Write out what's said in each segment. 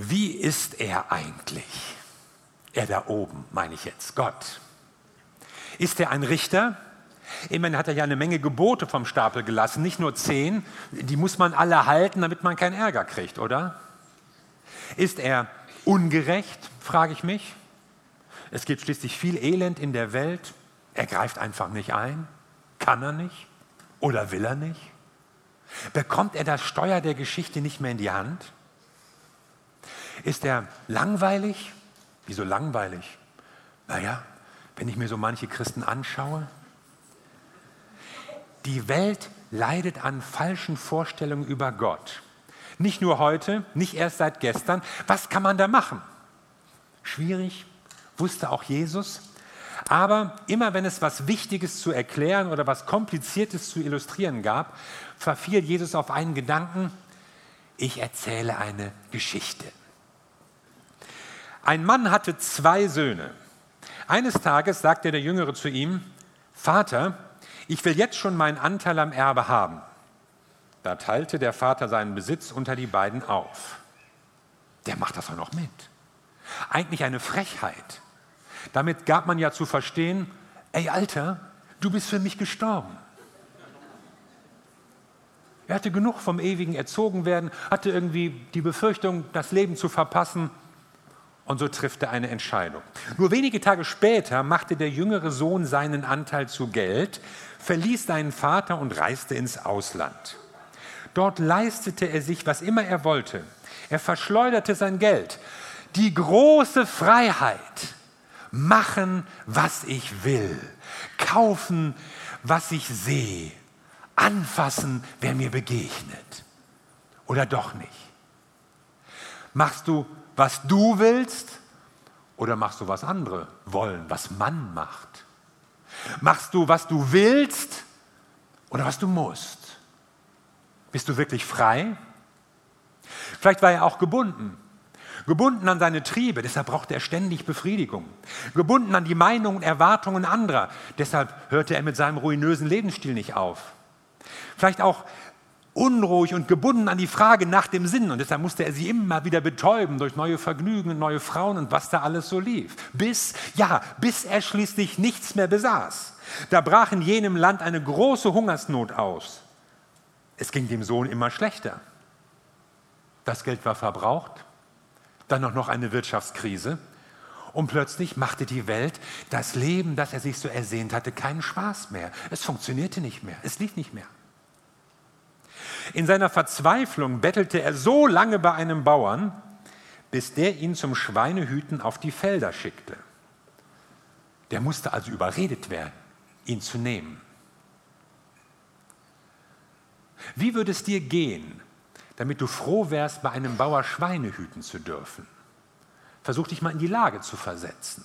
Wie ist er eigentlich? Er da oben, meine ich jetzt, Gott. Ist er ein Richter? Immerhin hat er ja eine Menge Gebote vom Stapel gelassen, nicht nur zehn, die muss man alle halten, damit man keinen Ärger kriegt, oder? Ist er ungerecht, frage ich mich. Es gibt schließlich viel Elend in der Welt. Er greift einfach nicht ein. Kann er nicht? Oder will er nicht? Bekommt er das Steuer der Geschichte nicht mehr in die Hand? Ist er langweilig? Wieso langweilig? Naja, wenn ich mir so manche Christen anschaue, die Welt leidet an falschen Vorstellungen über Gott. Nicht nur heute, nicht erst seit gestern. Was kann man da machen? Schwierig, wusste auch Jesus. Aber immer wenn es was Wichtiges zu erklären oder was Kompliziertes zu illustrieren gab, verfiel Jesus auf einen Gedanken, ich erzähle eine Geschichte. Ein Mann hatte zwei Söhne. Eines Tages sagte der Jüngere zu ihm, Vater, ich will jetzt schon meinen Anteil am Erbe haben. Da teilte der Vater seinen Besitz unter die beiden auf. Der macht das auch noch mit. Eigentlich eine Frechheit. Damit gab man ja zu verstehen, ey Alter, du bist für mich gestorben. Er hatte genug vom ewigen erzogen werden, hatte irgendwie die Befürchtung, das Leben zu verpassen. Und so trifft er eine Entscheidung. Nur wenige Tage später machte der jüngere Sohn seinen Anteil zu Geld, verließ seinen Vater und reiste ins Ausland. Dort leistete er sich, was immer er wollte. Er verschleuderte sein Geld. Die große Freiheit. Machen, was ich will. Kaufen, was ich sehe. Anfassen, wer mir begegnet. Oder doch nicht. Machst du, was du willst? Oder machst du, was andere wollen, was man macht? Machst du, was du willst oder was du musst? Bist du wirklich frei? Vielleicht war er auch gebunden. Gebunden an seine Triebe, deshalb brauchte er ständig Befriedigung. Gebunden an die Meinungen und Erwartungen anderer, deshalb hörte er mit seinem ruinösen Lebensstil nicht auf. Vielleicht auch unruhig und gebunden an die Frage nach dem Sinn und deshalb musste er sie immer wieder betäuben durch neue Vergnügen und neue Frauen und was da alles so lief. Bis, ja, bis er schließlich nichts mehr besaß. Da brach in jenem Land eine große Hungersnot aus. Es ging dem Sohn immer schlechter. Das Geld war verbraucht, dann auch noch eine Wirtschaftskrise und plötzlich machte die Welt das Leben, das er sich so ersehnt hatte, keinen Spaß mehr. Es funktionierte nicht mehr, es lief nicht mehr. In seiner Verzweiflung bettelte er so lange bei einem Bauern, bis der ihn zum Schweinehüten auf die Felder schickte. Der musste also überredet werden, ihn zu nehmen. Wie würde es dir gehen, damit du froh wärst, bei einem Bauer Schweine hüten zu dürfen? Versuch dich mal in die Lage zu versetzen.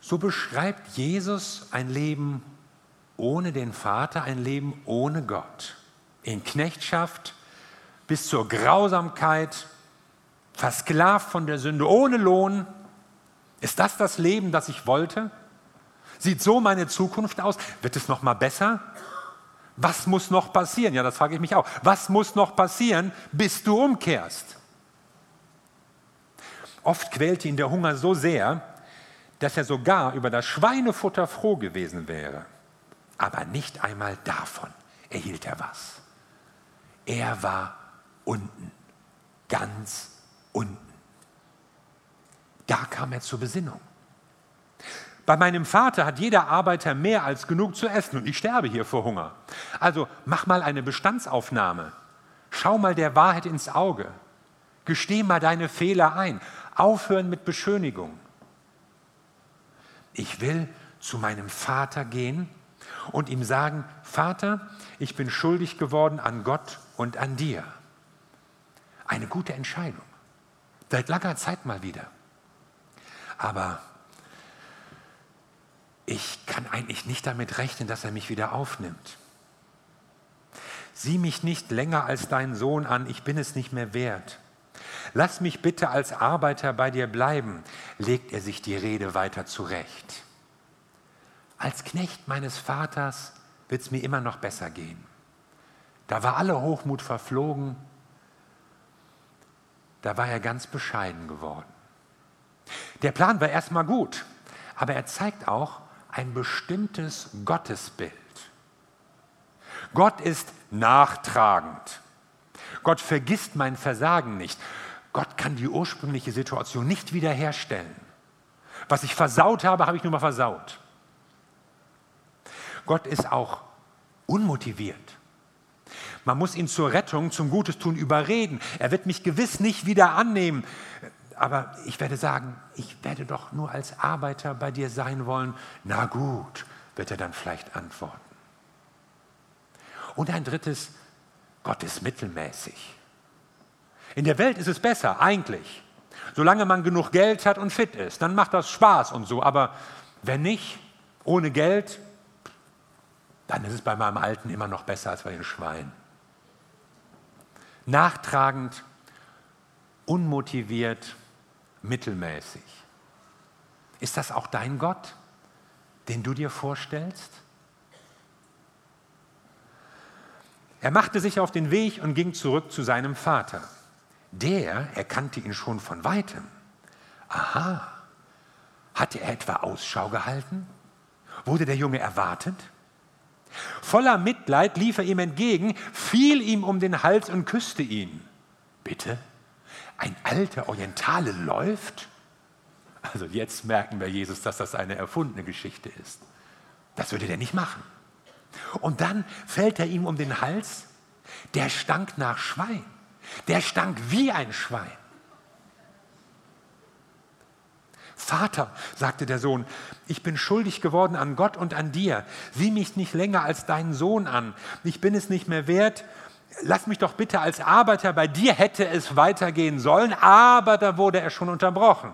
So beschreibt Jesus ein Leben ohne den Vater, ein Leben ohne Gott. In Knechtschaft bis zur Grausamkeit, versklavt von der Sünde, ohne Lohn. Ist das das Leben, das ich wollte? Sieht so meine Zukunft aus? Wird es noch mal besser? Was muss noch passieren? Ja, das frage ich mich auch. Was muss noch passieren, bis du umkehrst? Oft quälte ihn der Hunger so sehr, dass er sogar über das Schweinefutter froh gewesen wäre. Aber nicht einmal davon erhielt er was. Er war unten, ganz unten. Da kam er zur Besinnung. Bei meinem Vater hat jeder Arbeiter mehr als genug zu essen und ich sterbe hier vor Hunger. Also mach mal eine Bestandsaufnahme. Schau mal der Wahrheit ins Auge. Gesteh mal deine Fehler ein. Aufhören mit Beschönigung. Ich will zu meinem Vater gehen und ihm sagen, Vater, ich bin schuldig geworden an Gott und an dir. Eine gute Entscheidung. Seit langer Zeit mal wieder. Aber ich kann eigentlich nicht damit rechnen, dass er mich wieder aufnimmt. Sieh mich nicht länger als dein Sohn an, ich bin es nicht mehr wert. Lass mich bitte als Arbeiter bei dir bleiben, legt er sich die Rede weiter zurecht. Als Knecht meines Vaters wird es mir immer noch besser gehen. Da war alle Hochmut verflogen. da war er ganz bescheiden geworden. Der Plan war erstmal gut, aber er zeigt auch ein bestimmtes Gottesbild. Gott ist nachtragend. Gott vergisst mein Versagen nicht. Gott kann die ursprüngliche Situation nicht wiederherstellen. Was ich versaut habe, habe ich nur mal versaut. Gott ist auch unmotiviert. Man muss ihn zur Rettung, zum Gutes tun überreden. Er wird mich gewiss nicht wieder annehmen. Aber ich werde sagen, ich werde doch nur als Arbeiter bei dir sein wollen. Na gut, wird er dann vielleicht antworten. Und ein drittes, Gott ist mittelmäßig. In der Welt ist es besser, eigentlich. Solange man genug Geld hat und fit ist, dann macht das Spaß und so. Aber wenn nicht, ohne Geld, dann ist es bei meinem Alten immer noch besser als bei den Schweinen. Nachtragend, unmotiviert, mittelmäßig. Ist das auch dein Gott, den du dir vorstellst? Er machte sich auf den Weg und ging zurück zu seinem Vater. Der erkannte ihn schon von weitem. Aha, hatte er etwa Ausschau gehalten? Wurde der Junge erwartet? Voller Mitleid lief er ihm entgegen, fiel ihm um den Hals und küsste ihn. Bitte? Ein alter Orientale läuft? Also jetzt merken wir Jesus, dass das eine erfundene Geschichte ist. Das würde der nicht machen. Und dann fällt er ihm um den Hals. Der stank nach Schwein. Der stank wie ein Schwein. Vater, sagte der Sohn, ich bin schuldig geworden an Gott und an dir. Sieh mich nicht länger als deinen Sohn an. Ich bin es nicht mehr wert. Lass mich doch bitte als Arbeiter bei dir hätte es weitergehen sollen, aber da wurde er schon unterbrochen.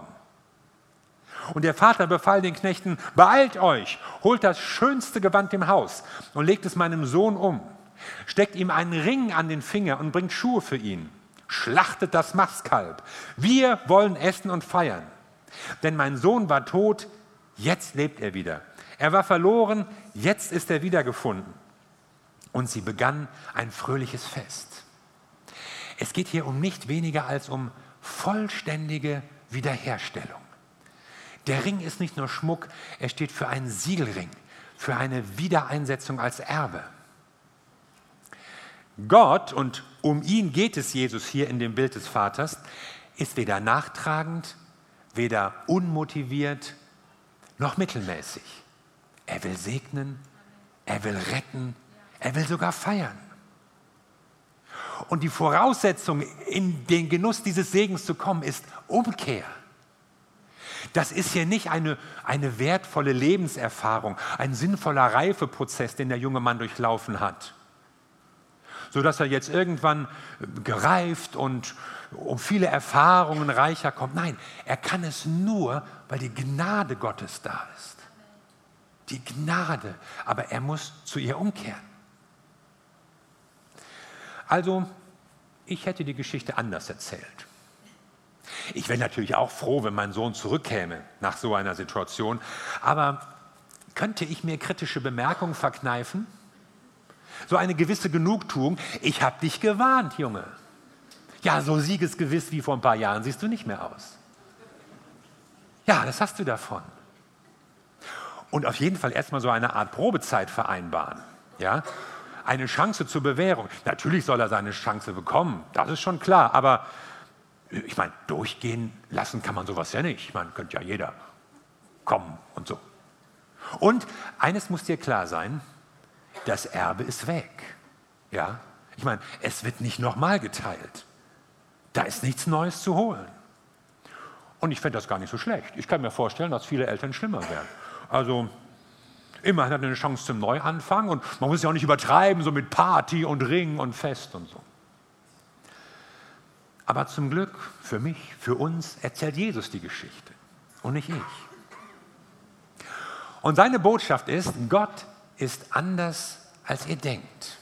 Und der Vater befahl den Knechten, beeilt euch, holt das schönste Gewand im Haus und legt es meinem Sohn um. Steckt ihm einen Ring an den Finger und bringt Schuhe für ihn. Schlachtet das Mastkalb. Wir wollen essen und feiern. Denn mein Sohn war tot, jetzt lebt er wieder. Er war verloren, jetzt ist er wiedergefunden. Und sie begann ein fröhliches Fest. Es geht hier um nicht weniger als um vollständige Wiederherstellung. Der Ring ist nicht nur Schmuck, er steht für einen Siegelring, für eine Wiedereinsetzung als Erbe. Gott, und um ihn geht es Jesus hier in dem Bild des Vaters, ist weder nachtragend, weder unmotiviert noch mittelmäßig. Er will segnen, er will retten, er will sogar feiern. Und die Voraussetzung, in den Genuss dieses Segens zu kommen, ist Umkehr. Das ist hier nicht eine, eine wertvolle Lebenserfahrung, ein sinnvoller Reifeprozess, den der junge Mann durchlaufen hat sodass er jetzt irgendwann gereift und um viele Erfahrungen reicher kommt. Nein, er kann es nur, weil die Gnade Gottes da ist. Die Gnade, aber er muss zu ihr umkehren. Also, ich hätte die Geschichte anders erzählt. Ich wäre natürlich auch froh, wenn mein Sohn zurückkäme nach so einer Situation, aber könnte ich mir kritische Bemerkungen verkneifen? So eine gewisse Genugtuung. Ich habe dich gewarnt, Junge. Ja, so siegesgewiss wie vor ein paar Jahren siehst du nicht mehr aus. Ja, das hast du davon. Und auf jeden Fall erstmal so eine Art Probezeit vereinbaren. Ja? Eine Chance zur Bewährung. Natürlich soll er seine Chance bekommen, das ist schon klar. Aber ich meine, durchgehen lassen kann man sowas ja nicht. Man könnte ja jeder kommen und so. Und eines muss dir klar sein, das Erbe ist weg. Ja? Ich meine, es wird nicht nochmal geteilt. Da ist nichts Neues zu holen. Und ich fände das gar nicht so schlecht. Ich kann mir vorstellen, dass viele Eltern schlimmer werden. Also, immerhin hat er eine Chance zum Neuanfang und man muss ja auch nicht übertreiben, so mit Party und Ring und Fest und so. Aber zum Glück für mich, für uns, erzählt Jesus die Geschichte und nicht ich. Und seine Botschaft ist, Gott ist anders, als ihr denkt.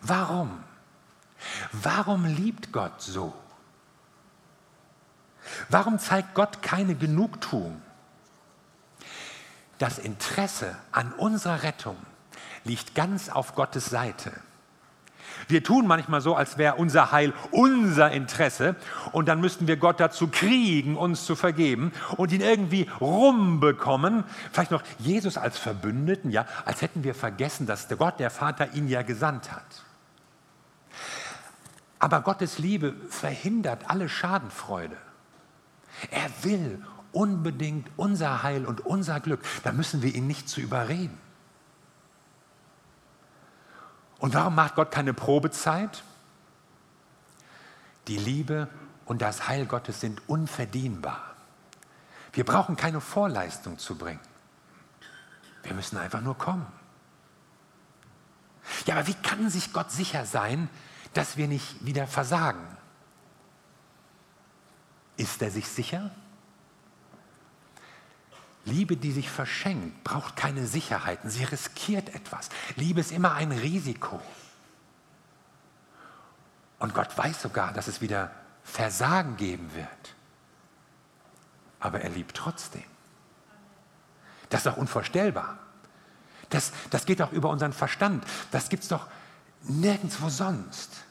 Warum? Warum liebt Gott so? Warum zeigt Gott keine Genugtuung? Das Interesse an unserer Rettung liegt ganz auf Gottes Seite. Wir tun manchmal so, als wäre unser Heil unser Interesse und dann müssten wir Gott dazu kriegen, uns zu vergeben und ihn irgendwie rumbekommen. Vielleicht noch Jesus als Verbündeten, ja, als hätten wir vergessen, dass der Gott, der Vater, ihn ja gesandt hat. Aber Gottes Liebe verhindert alle Schadenfreude. Er will unbedingt unser Heil und unser Glück. Da müssen wir ihn nicht zu überreden. Und warum macht Gott keine Probezeit? Die Liebe und das Heil Gottes sind unverdienbar. Wir brauchen keine Vorleistung zu bringen. Wir müssen einfach nur kommen. Ja, aber wie kann sich Gott sicher sein, dass wir nicht wieder versagen? Ist er sich sicher? Liebe, die sich verschenkt, braucht keine Sicherheiten. Sie riskiert etwas. Liebe ist immer ein Risiko. Und Gott weiß sogar, dass es wieder Versagen geben wird. Aber er liebt trotzdem. Das ist doch unvorstellbar. Das, das geht doch über unseren Verstand. Das gibt es doch nirgendwo sonst.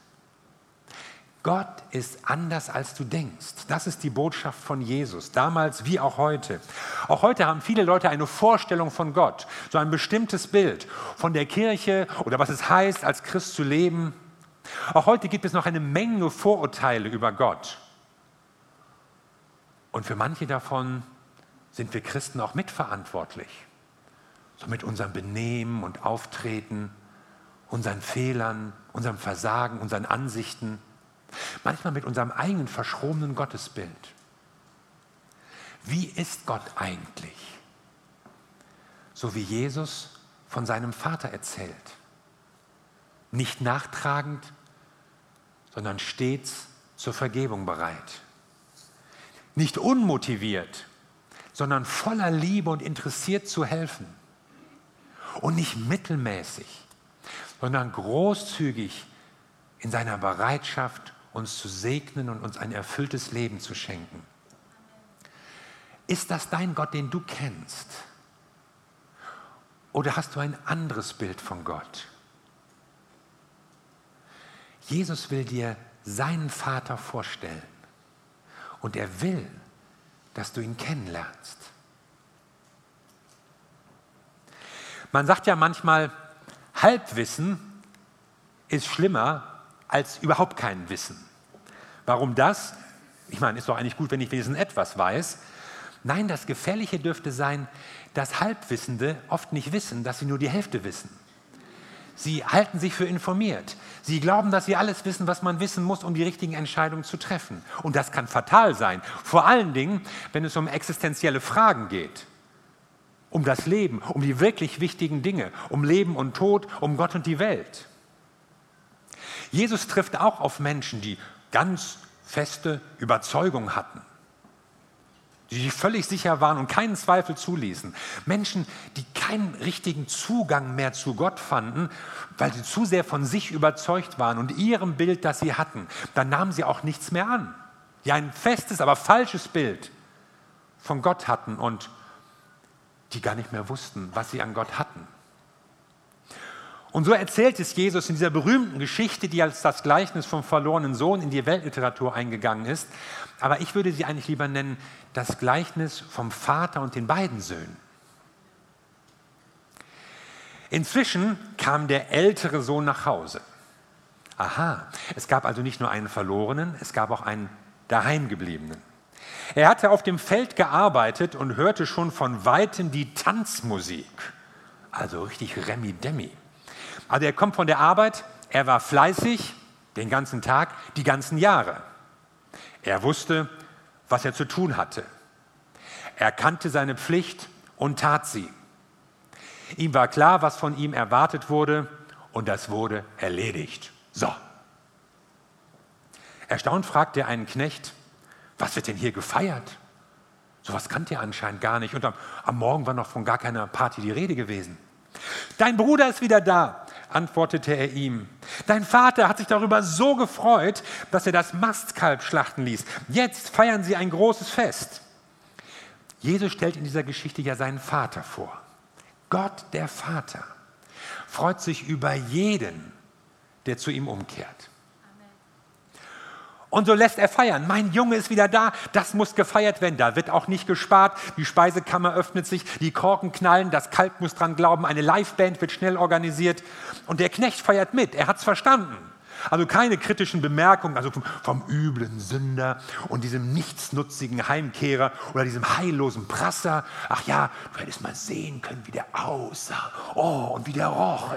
Gott ist anders, als du denkst. Das ist die Botschaft von Jesus, damals wie auch heute. Auch heute haben viele Leute eine Vorstellung von Gott, so ein bestimmtes Bild von der Kirche oder was es heißt, als Christ zu leben. Auch heute gibt es noch eine Menge Vorurteile über Gott. Und für manche davon sind wir Christen auch mitverantwortlich. So mit unserem Benehmen und Auftreten, unseren Fehlern, unserem Versagen, unseren Ansichten. Manchmal mit unserem eigenen verschrobenen Gottesbild. Wie ist Gott eigentlich? So wie Jesus von seinem Vater erzählt. Nicht nachtragend, sondern stets zur Vergebung bereit. Nicht unmotiviert, sondern voller Liebe und interessiert zu helfen. Und nicht mittelmäßig, sondern großzügig in seiner Bereitschaft uns zu segnen und uns ein erfülltes Leben zu schenken. Ist das dein Gott, den du kennst? Oder hast du ein anderes Bild von Gott? Jesus will dir seinen Vater vorstellen und er will, dass du ihn kennenlernst. Man sagt ja manchmal, Halbwissen ist schlimmer als überhaupt kein Wissen. Warum das? Ich meine, ist doch eigentlich gut, wenn ich wenigstens etwas weiß. Nein, das Gefährliche dürfte sein, dass Halbwissende oft nicht wissen, dass sie nur die Hälfte wissen. Sie halten sich für informiert. Sie glauben, dass sie alles wissen, was man wissen muss, um die richtigen Entscheidungen zu treffen. Und das kann fatal sein. Vor allen Dingen, wenn es um existenzielle Fragen geht. Um das Leben, um die wirklich wichtigen Dinge, um Leben und Tod, um Gott und die Welt. Jesus trifft auch auf Menschen, die ganz feste Überzeugung hatten, die sich völlig sicher waren und keinen Zweifel zuließen. Menschen, die keinen richtigen Zugang mehr zu Gott fanden, weil sie zu sehr von sich überzeugt waren und ihrem Bild, das sie hatten. Dann nahmen sie auch nichts mehr an. Die ein festes, aber falsches Bild von Gott hatten und die gar nicht mehr wussten, was sie an Gott hatten. Und so erzählt es Jesus in dieser berühmten Geschichte, die als das Gleichnis vom verlorenen Sohn in die Weltliteratur eingegangen ist. Aber ich würde sie eigentlich lieber nennen, das Gleichnis vom Vater und den beiden Söhnen. Inzwischen kam der ältere Sohn nach Hause. Aha, es gab also nicht nur einen verlorenen, es gab auch einen daheimgebliebenen. Er hatte auf dem Feld gearbeitet und hörte schon von weitem die Tanzmusik. Also richtig Remi-Demi. Also er kommt von der Arbeit, er war fleißig den ganzen Tag, die ganzen Jahre. Er wusste, was er zu tun hatte. Er kannte seine Pflicht und tat sie. Ihm war klar, was von ihm erwartet wurde und das wurde erledigt. So. Erstaunt fragte er einen Knecht, was wird denn hier gefeiert? Sowas kannte er anscheinend gar nicht und am, am Morgen war noch von gar keiner Party die Rede gewesen. Dein Bruder ist wieder da, antwortete er ihm. Dein Vater hat sich darüber so gefreut, dass er das Mastkalb schlachten ließ. Jetzt feiern sie ein großes Fest. Jesus stellt in dieser Geschichte ja seinen Vater vor. Gott der Vater freut sich über jeden, der zu ihm umkehrt. Und so lässt er feiern. Mein Junge ist wieder da. Das muss gefeiert werden. Da wird auch nicht gespart. Die Speisekammer öffnet sich, die Korken knallen, das Kalb muss dran glauben. Eine Liveband wird schnell organisiert. Und der Knecht feiert mit. Er hat es verstanden. Also keine kritischen Bemerkungen, also vom, vom, üblen Sünder und diesem nichtsnutzigen Heimkehrer oder diesem heillosen Prasser. Ach ja, du hättest mal sehen können, wie der aussah. Oh, und wie der roch.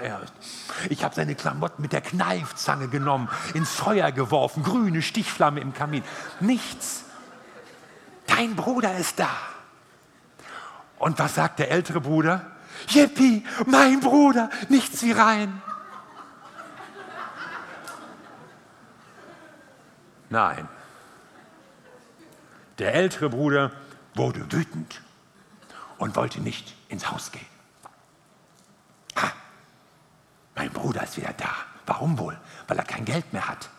Ich habe seine Klamotten mit der Kneifzange genommen, ins Feuer geworfen, grüne Stichflamme im Kamin. Nichts. Dein Bruder ist da. Und was sagt der ältere Bruder? Yippie, mein Bruder, nichts wie rein. Nein. Der ältere Bruder wurde wütend und wollte nicht ins Haus gehen. Ah, mein Bruder ist wieder da. Warum wohl? Weil er kein Geld mehr hat.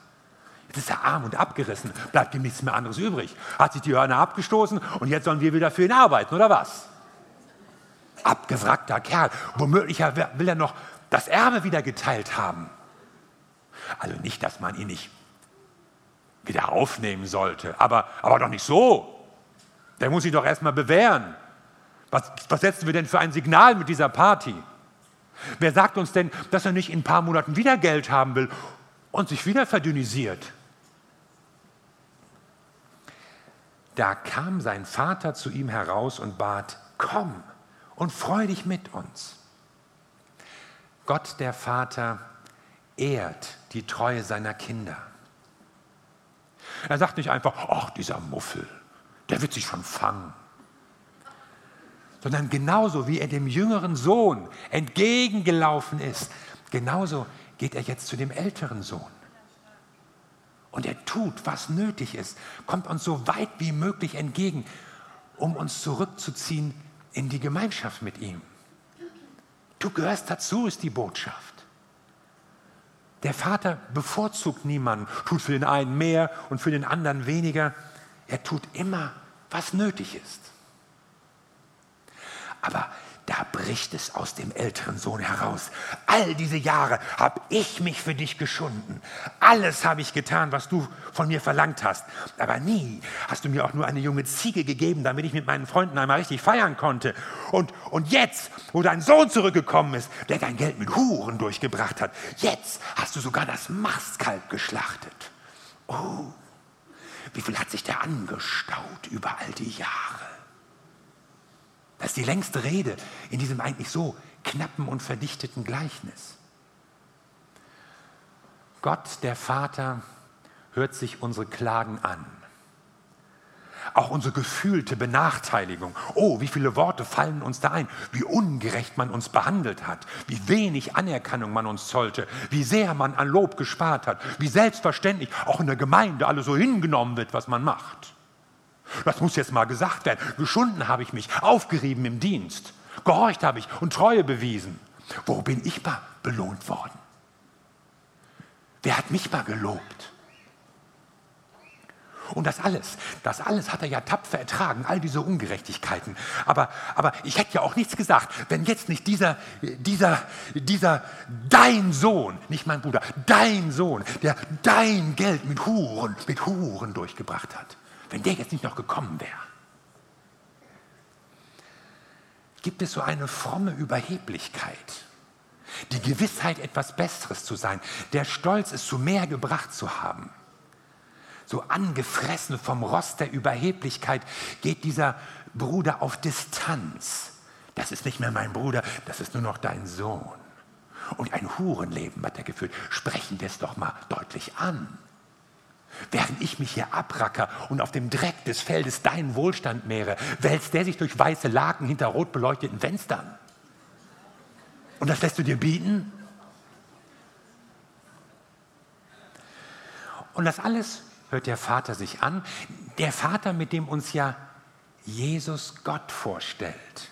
Jetzt ist er arm und abgerissen, bleibt ihm nichts mehr anderes übrig. Hat sich die Hörner abgestoßen und jetzt sollen wir wieder für ihn arbeiten, oder was? Abgewrackter Kerl. Womöglich will er noch das Erbe wieder geteilt haben. Also nicht, dass man ihn nicht wieder aufnehmen sollte. Aber, aber doch nicht so. Der muss sich doch erstmal bewähren. Was, was setzen wir denn für ein Signal mit dieser Party? Wer sagt uns denn, dass er nicht in ein paar Monaten wieder Geld haben will und sich wieder verdünnisiert? Da kam sein Vater zu ihm heraus und bat, komm und freu dich mit uns. Gott der Vater ehrt die Treue seiner Kinder. Er sagt nicht einfach, ach, dieser Muffel, der wird sich schon fangen. Sondern genauso wie er dem jüngeren Sohn entgegengelaufen ist, genauso geht er jetzt zu dem älteren Sohn. Und er tut, was nötig ist, kommt uns so weit wie möglich entgegen, um uns zurückzuziehen in die Gemeinschaft mit ihm. Du gehörst dazu, ist die Botschaft. Der Vater bevorzugt niemanden, tut für den einen mehr und für den anderen weniger. Er tut immer, was nötig ist. Aber da bricht es aus dem älteren Sohn heraus. All diese Jahre habe ich mich für dich geschunden. Alles habe ich getan, was du von mir verlangt hast. Aber nie hast du mir auch nur eine junge Ziege gegeben, damit ich mit meinen Freunden einmal richtig feiern konnte. Und, und jetzt, wo dein Sohn zurückgekommen ist, der dein Geld mit Huren durchgebracht hat, jetzt hast du sogar das Mastkalb geschlachtet. Oh, wie viel hat sich der angestaut über all die Jahre? Das ist die längste Rede in diesem eigentlich so knappen und verdichteten Gleichnis. Gott, der Vater, hört sich unsere Klagen an. Auch unsere gefühlte Benachteiligung. Oh, wie viele Worte fallen uns da ein. Wie ungerecht man uns behandelt hat. Wie wenig Anerkennung man uns zollte. Wie sehr man an Lob gespart hat. Wie selbstverständlich auch in der Gemeinde alles so hingenommen wird, was man macht. Das muss jetzt mal gesagt werden. Geschunden habe ich mich, aufgerieben im Dienst. Gehorcht habe ich und Treue bewiesen. Wo bin ich mal belohnt worden? Wer hat mich mal gelobt? Und das alles, das alles hat er ja tapfer ertragen, all diese Ungerechtigkeiten. Aber, aber ich hätte ja auch nichts gesagt, wenn jetzt nicht dieser, dieser, dieser, dein Sohn, nicht mein Bruder, dein Sohn, der dein Geld mit Huren, mit Huren durchgebracht hat wenn der jetzt nicht noch gekommen wäre. Gibt es so eine fromme Überheblichkeit, die Gewissheit, etwas Besseres zu sein, der Stolz, es zu mehr gebracht zu haben? So angefressen vom Rost der Überheblichkeit geht dieser Bruder auf Distanz. Das ist nicht mehr mein Bruder, das ist nur noch dein Sohn. Und ein Hurenleben hat er geführt. Sprechen wir es doch mal deutlich an. Während ich mich hier abracker und auf dem Dreck des Feldes deinen Wohlstand mehre, wälzt der sich durch weiße Laken hinter rot beleuchteten Fenstern. Und das lässt du dir bieten? Und das alles hört der Vater sich an. Der Vater, mit dem uns ja Jesus Gott vorstellt.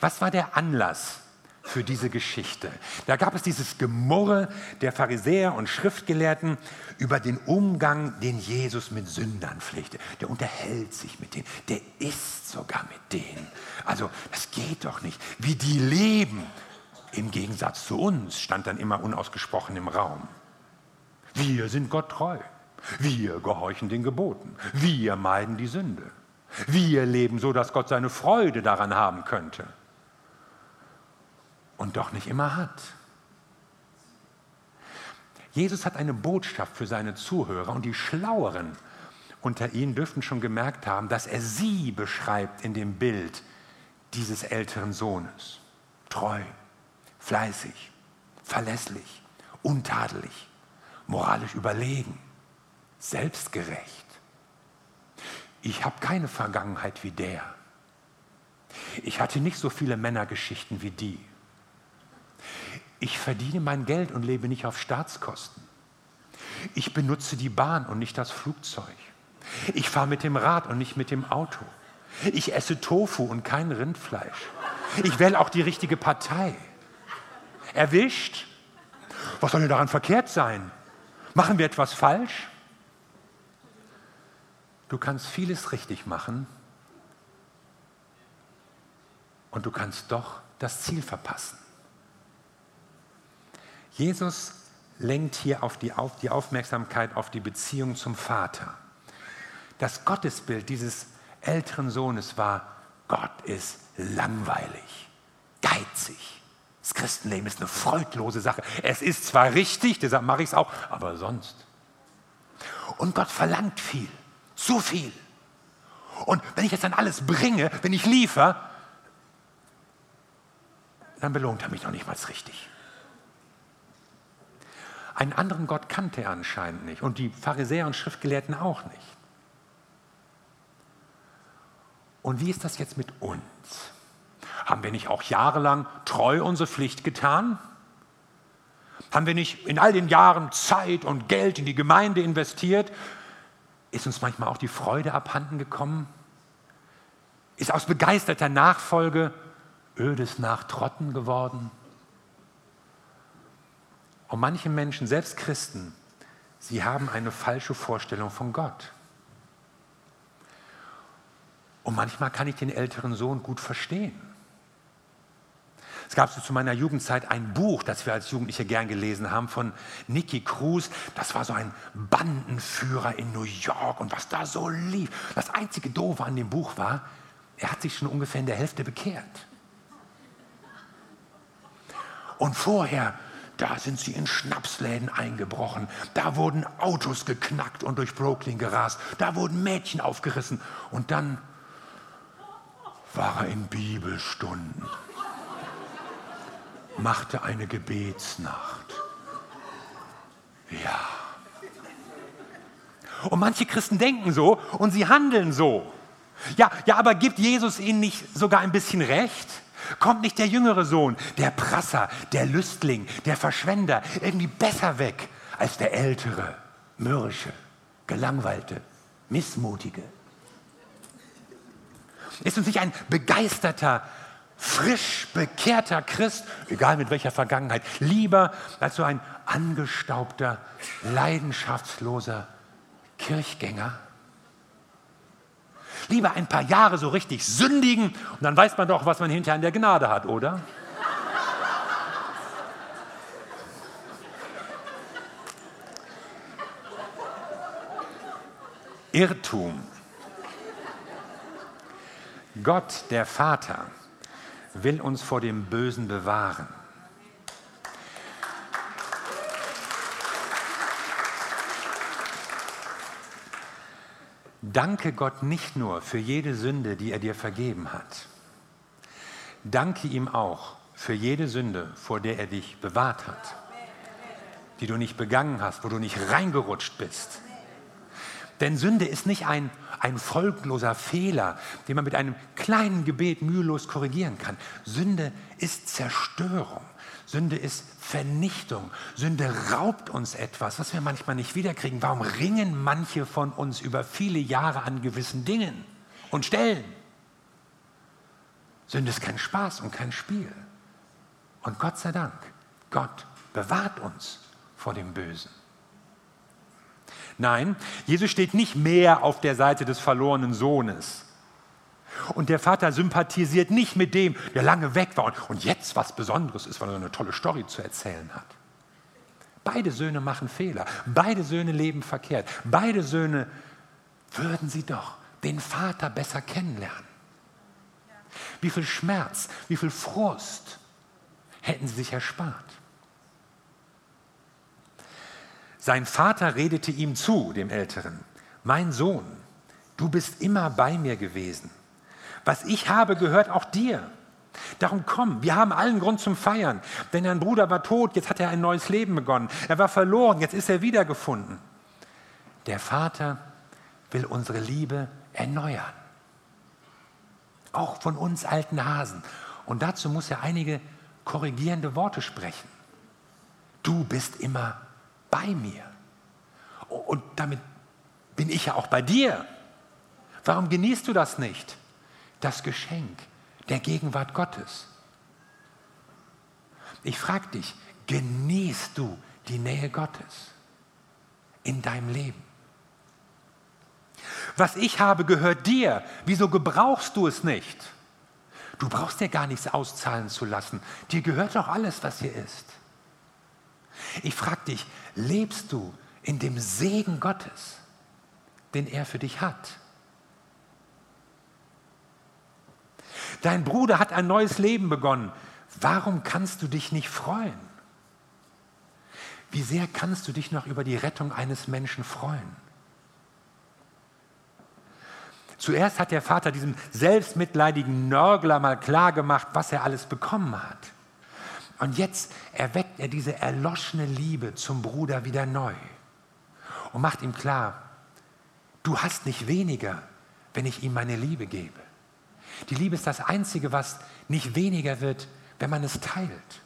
Was war der Anlass für diese Geschichte. Da gab es dieses Gemurre der Pharisäer und Schriftgelehrten über den Umgang, den Jesus mit Sündern pflegte. Der unterhält sich mit denen, der isst sogar mit denen. Also das geht doch nicht. Wie die leben. Im Gegensatz zu uns stand dann immer unausgesprochen im Raum. Wir sind Gott treu. Wir gehorchen den Geboten. Wir meiden die Sünde. Wir leben so, dass Gott seine Freude daran haben könnte. Und doch nicht immer hat. Jesus hat eine Botschaft für seine Zuhörer und die Schlaueren unter ihnen dürften schon gemerkt haben, dass er sie beschreibt in dem Bild dieses älteren Sohnes. Treu, fleißig, verlässlich, untadelig, moralisch überlegen, selbstgerecht. Ich habe keine Vergangenheit wie der. Ich hatte nicht so viele Männergeschichten wie die. Ich verdiene mein Geld und lebe nicht auf Staatskosten. Ich benutze die Bahn und nicht das Flugzeug. Ich fahre mit dem Rad und nicht mit dem Auto. Ich esse Tofu und kein Rindfleisch. Ich wähle auch die richtige Partei. Erwischt? Was soll denn daran verkehrt sein? Machen wir etwas falsch? Du kannst vieles richtig machen und du kannst doch das Ziel verpassen. Jesus lenkt hier auf die, auf die Aufmerksamkeit auf die Beziehung zum Vater. Das Gottesbild dieses älteren Sohnes war, Gott ist langweilig, geizig. Das Christenleben ist eine freudlose Sache. Es ist zwar richtig, deshalb mache ich es auch, aber sonst. Und Gott verlangt viel, zu viel. Und wenn ich das dann alles bringe, wenn ich liefere, dann belohnt er mich noch nicht mal richtig. Einen anderen Gott kannte er anscheinend nicht und die Pharisäer und Schriftgelehrten auch nicht. Und wie ist das jetzt mit uns? Haben wir nicht auch jahrelang treu unsere Pflicht getan? Haben wir nicht in all den Jahren Zeit und Geld in die Gemeinde investiert? Ist uns manchmal auch die Freude abhanden gekommen? Ist aus begeisterter Nachfolge ödes Nachtrotten geworden? Und manche Menschen, selbst Christen, sie haben eine falsche Vorstellung von Gott. Und manchmal kann ich den älteren Sohn gut verstehen. Es gab so zu meiner Jugendzeit ein Buch, das wir als Jugendliche gern gelesen haben, von Nicky Cruz. Das war so ein Bandenführer in New York und was da so lief. Das einzige Doofe an dem Buch war, er hat sich schon ungefähr in der Hälfte bekehrt. Und vorher, da sind sie in Schnapsläden eingebrochen. Da wurden Autos geknackt und durch Brooklyn gerast. Da wurden Mädchen aufgerissen. Und dann war er in Bibelstunden, machte eine Gebetsnacht. Ja. Und manche Christen denken so und sie handeln so. Ja, ja, aber gibt Jesus ihnen nicht sogar ein bisschen recht? Kommt nicht der jüngere Sohn, der Prasser, der Lüstling, der Verschwender irgendwie besser weg als der ältere, mürrische, gelangweilte, missmutige? Ist uns nicht ein begeisterter, frisch bekehrter Christ, egal mit welcher Vergangenheit, lieber als so ein angestaubter, leidenschaftsloser Kirchgänger? Lieber ein paar Jahre so richtig sündigen und dann weiß man doch, was man hinterher in der Gnade hat, oder? Irrtum. Gott, der Vater, will uns vor dem Bösen bewahren. Danke Gott nicht nur für jede Sünde, die er dir vergeben hat. Danke ihm auch für jede Sünde, vor der er dich bewahrt hat, die du nicht begangen hast, wo du nicht reingerutscht bist. Denn Sünde ist nicht ein ein folgloser Fehler, den man mit einem kleinen Gebet mühelos korrigieren kann. Sünde ist Zerstörung. Sünde ist Vernichtung. Sünde raubt uns etwas, was wir manchmal nicht wiederkriegen. Warum ringen manche von uns über viele Jahre an gewissen Dingen und Stellen? Sünde ist kein Spaß und kein Spiel. Und Gott sei Dank, Gott bewahrt uns vor dem Bösen. Nein, Jesus steht nicht mehr auf der Seite des verlorenen Sohnes. Und der Vater sympathisiert nicht mit dem, der lange weg war und jetzt was Besonderes ist, weil er eine tolle Story zu erzählen hat. Beide Söhne machen Fehler, beide Söhne leben verkehrt, beide Söhne würden sie doch den Vater besser kennenlernen. Wie viel Schmerz, wie viel Frust hätten sie sich erspart. Sein Vater redete ihm zu, dem Älteren, mein Sohn, du bist immer bei mir gewesen. Was ich habe, gehört auch dir. Darum komm, wir haben allen Grund zum Feiern, denn dein Bruder war tot, jetzt hat er ein neues Leben begonnen. Er war verloren, jetzt ist er wiedergefunden. Der Vater will unsere Liebe erneuern. Auch von uns alten Hasen. Und dazu muss er einige korrigierende Worte sprechen. Du bist immer bei mir. Und damit bin ich ja auch bei dir. Warum genießt du das nicht? Das Geschenk der Gegenwart Gottes. Ich frage dich, genießt du die Nähe Gottes in deinem Leben? Was ich habe, gehört dir. Wieso gebrauchst du es nicht? Du brauchst dir gar nichts auszahlen zu lassen. Dir gehört doch alles, was hier ist. Ich frage dich, lebst du in dem Segen Gottes, den er für dich hat? Dein Bruder hat ein neues Leben begonnen. Warum kannst du dich nicht freuen? Wie sehr kannst du dich noch über die Rettung eines Menschen freuen? Zuerst hat der Vater diesem selbstmitleidigen Nörgler mal klargemacht, was er alles bekommen hat. Und jetzt erweckt er diese erloschene Liebe zum Bruder wieder neu und macht ihm klar, du hast nicht weniger, wenn ich ihm meine Liebe gebe. Die Liebe ist das Einzige, was nicht weniger wird, wenn man es teilt.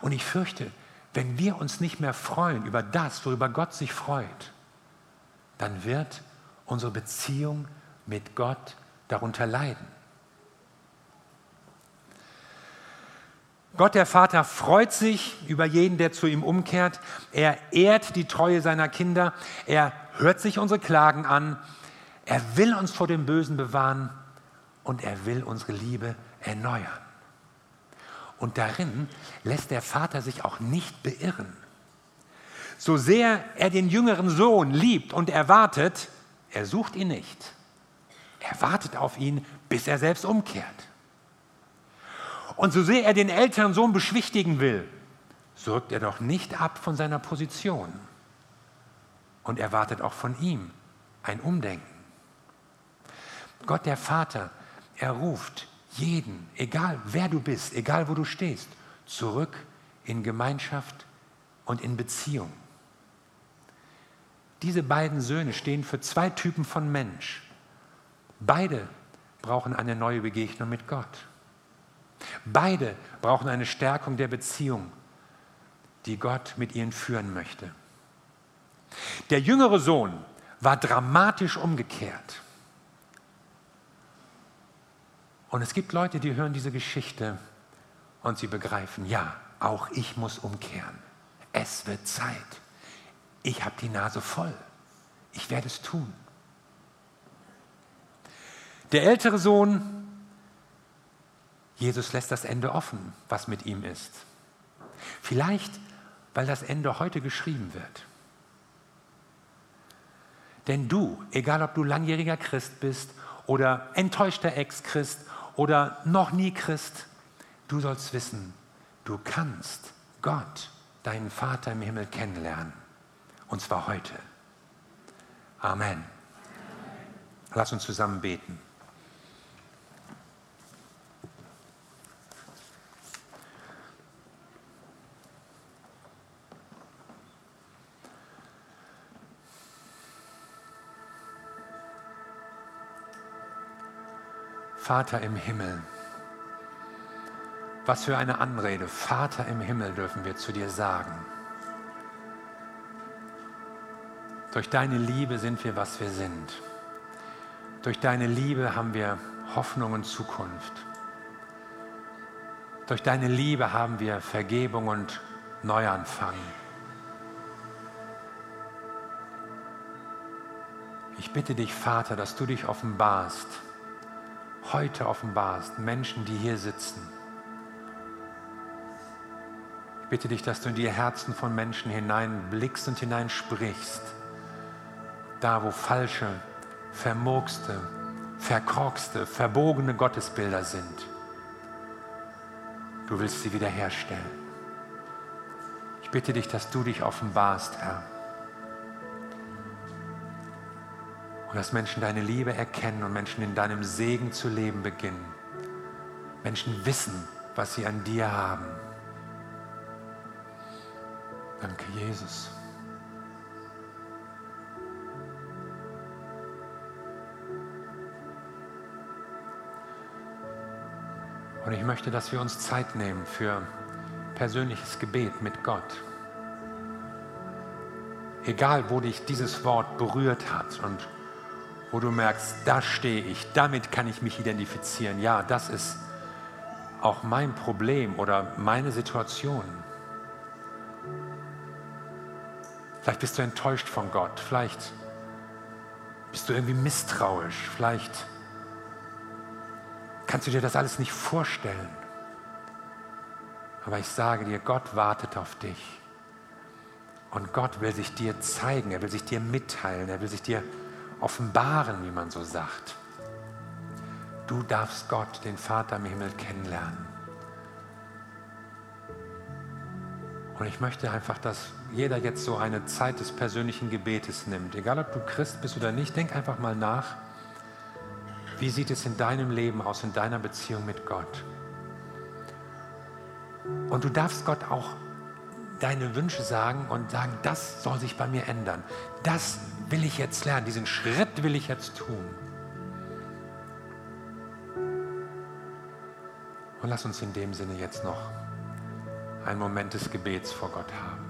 Und ich fürchte, wenn wir uns nicht mehr freuen über das, worüber Gott sich freut, dann wird unsere Beziehung mit Gott darunter leiden. Gott der Vater freut sich über jeden, der zu ihm umkehrt. Er ehrt die Treue seiner Kinder. Er hört sich unsere Klagen an. Er will uns vor dem Bösen bewahren und er will unsere Liebe erneuern. Und darin lässt der Vater sich auch nicht beirren. So sehr er den jüngeren Sohn liebt und erwartet, er sucht ihn nicht. Er wartet auf ihn, bis er selbst umkehrt. Und so sehr er den älteren Sohn beschwichtigen will, so rückt er doch nicht ab von seiner Position. Und er wartet auch von ihm ein Umdenken. Gott der Vater, er ruft jeden, egal wer du bist, egal wo du stehst, zurück in Gemeinschaft und in Beziehung. Diese beiden Söhne stehen für zwei Typen von Mensch. Beide brauchen eine neue Begegnung mit Gott. Beide brauchen eine Stärkung der Beziehung, die Gott mit ihnen führen möchte. Der jüngere Sohn war dramatisch umgekehrt. Und es gibt Leute, die hören diese Geschichte und sie begreifen, ja, auch ich muss umkehren. Es wird Zeit ich habe die Nase voll. Ich werde es tun. Der ältere Sohn, Jesus lässt das Ende offen, was mit ihm ist. Vielleicht, weil das Ende heute geschrieben wird. Denn du, egal ob du langjähriger Christ bist oder enttäuschter Ex-Christ oder noch nie Christ, du sollst wissen, du kannst Gott, deinen Vater im Himmel, kennenlernen. Und zwar heute. Amen. Lass uns zusammen beten. Vater im Himmel. Was für eine Anrede. Vater im Himmel dürfen wir zu dir sagen. Durch deine Liebe sind wir, was wir sind. Durch deine Liebe haben wir Hoffnung und Zukunft. Durch deine Liebe haben wir Vergebung und Neuanfang. Ich bitte dich, Vater, dass du dich offenbarst heute offenbarst, Menschen, die hier sitzen. Ich bitte dich, dass du in die Herzen von Menschen hineinblickst und hineinsprichst. Da, wo falsche, vermurkste, verkorkste, verbogene Gottesbilder sind. Du willst sie wiederherstellen. Ich bitte dich, dass du dich offenbarst, Herr. Und dass Menschen deine Liebe erkennen und Menschen in deinem Segen zu leben beginnen. Menschen wissen, was sie an dir haben. Danke, Jesus. Und ich möchte, dass wir uns Zeit nehmen für persönliches Gebet mit Gott. Egal, wo dich dieses Wort berührt hat und wo du merkst, da stehe ich, damit kann ich mich identifizieren. Ja, das ist auch mein Problem oder meine Situation. Vielleicht bist du enttäuscht von Gott, vielleicht bist du irgendwie misstrauisch, vielleicht kannst du dir das alles nicht vorstellen. Aber ich sage dir, Gott wartet auf dich. Und Gott will sich dir zeigen, er will sich dir mitteilen, er will sich dir offenbaren, wie man so sagt. Du darfst Gott, den Vater im Himmel, kennenlernen. Und ich möchte einfach, dass jeder jetzt so eine Zeit des persönlichen Gebetes nimmt. Egal, ob du Christ bist oder nicht, denk einfach mal nach, wie sieht es in deinem Leben aus, in deiner Beziehung mit Gott. Und du darfst Gott auch deine Wünsche sagen und sagen, das soll sich bei mir ändern. Das will ich jetzt lernen, diesen Schritt will ich jetzt tun. Und lass uns in dem Sinne jetzt noch einen Moment des Gebets vor Gott haben.